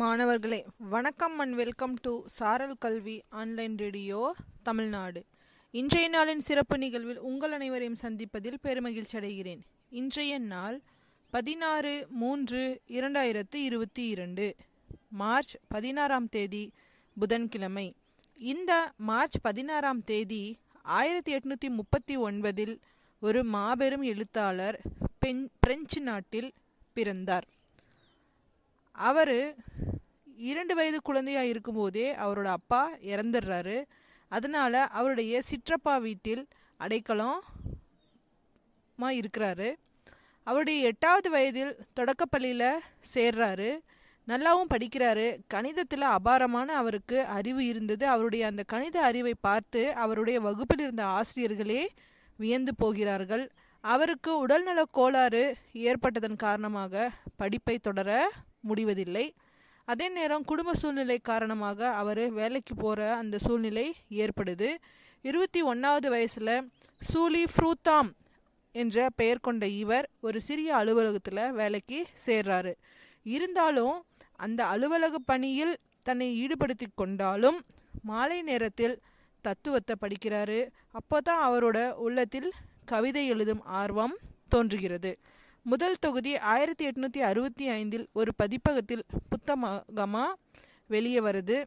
மாணவர்களே வணக்கம் and welcome to சாரல் கல்வி ஆன்லைன் ரேடியோ தமிழ்நாடு. இன்றைய நாளின் சிறப்பு நிகழ்வில் உங்கள் அனைவரையும் சந்திப்பதில் பெருமகிழ்ச்சி அடைகிறேன். இன்றைய நாள் பதினாறு மூன்று இரண்டாயிரத்து இருபத்தி இரண்டு மார்ச் பதினாறாம் தேதி புதன்கிழமை. இந்த மார்ச் பதினாறாம் தேதி ஆயிரத்தி எட்நூற்றி முப்பத்தி ஒன்பதில் ஒரு மாபெரும் எழுத்தாளர் பென் பிரெஞ்சு நாட்டில் பிறந்தார். அவர் இரண்டு வயது குழந்தையாக இருக்கும்போதே அவரோட அப்பா இறந்துடுறாரு. அதனால அவருடைய சிற்றப்பா வீட்டில் அடைக்கலமாக இருக்கிறாரு. அவருடைய எட்டாவது வயதில் தொடக்கப்பள்ளியில் சேர்றாரு. நல்லாவும் படிக்கிறாரு. கணிதத்தில் அபாரமான அவருக்கு அறிவு இருந்தது. அவருடைய அந்த கணித அறிவை பார்த்து அவருடைய வகுப்பில் இருந்த ஆசிரியர்களே வியந்து போகிறார்கள். அவருக்கு உடல்நலக் கோளாறு ஏற்பட்டதன் காரணமாக படிப்பை தொடர முடிவதில்லை. அதே நேரம் குடும்ப சூழ்நிலை காரணமாக அவர் வேலைக்கு போகிற அந்த சூழ்நிலை ஏற்படுது. இருபத்தி ஒன்றாவது வயசில் சூலி ஃப்ரூத்தாம் என்ற பெயர் கொண்ட இவர் ஒரு சிறிய அலுவலகத்தில் வேலைக்கு சேர்றாரு. இருந்தாலும் அந்த அலுவலக பணியில் தன்னை ஈடுபடுத்தி கொண்டாலும் மாலை நேரத்தில் தத்துவத்தை படிக்கிறாரு. அப்போ தான் அவரோட உள்ளத்தில் கவிதை எழுதும் ஆர்வம் தோன்றுகிறது. முதல் தொகுதி ஆயிரத்தி எட்நூற்றி அறுபத்தி ஐந்தில் ஒரு பதிப்பகத்தில் புத்தகமாக வெளியே வருது.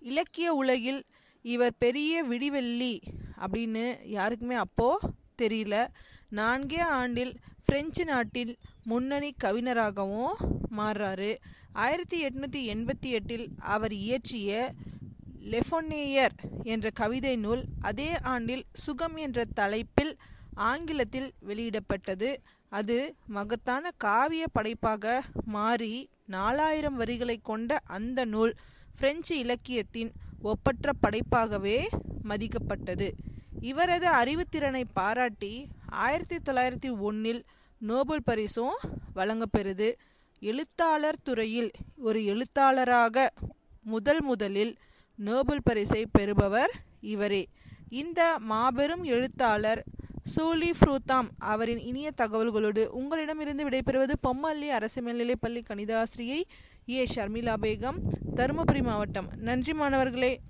இலக்கிய உலகில் இவர் பெரிய விடிவெள்ளி அப்படின்னு யாருக்குமே அப்போது தெரியல. நான்கே ஆண்டில் பிரெஞ்சு நாட்டில் முன்னணி கவிஞராகவும் மாறுறாரு. ஆயிரத்தி எட்நூற்றி எண்பத்தி எட்டில் அவர் இயற்றிய லெஃபோனேயர் என்ற கவிதை நூல் அதே ஆண்டில் சுகம் என்ற தலைப்பில் ஆங்கிலத்தில் வெளியிடப்பட்டது. அது மகத்தான காவிய படைப்பாக மாறி நாலாயிரம் வரிகளை கொண்ட அந்த நூல் பிரெஞ்சு இலக்கியத்தின் ஒப்பற்ற படைப்பாகவே மதிக்கப்பட்டது. இவரது அறிவுத்திறனை பாராட்டி ஆயிரத்தி தொள்ளாயிரத்தி ஒன்றில் நோபல் பரிசும் வழங்கப்பெறுது. எழுத்தாளர் துறையில் ஒரு எழுத்தாளராக முதல் முதலில் நோபல் பரிசை பெறுபவர் இவரே. இந்த மாபெரும் எழுத்தாளர் சூலி ஃப்ரூதாம் அவரின் இனிய தகவல்களோடு உங்களிடமிருந்து விடைபெறுவது பொம்மல்லி அரசு மேல்நிலைப்பள்ளி கணிதாசிரியை ஏ. ஷர்மிளா பேகம் தருமபுரி மாவட்டம். நன்றி மாணவர்களே.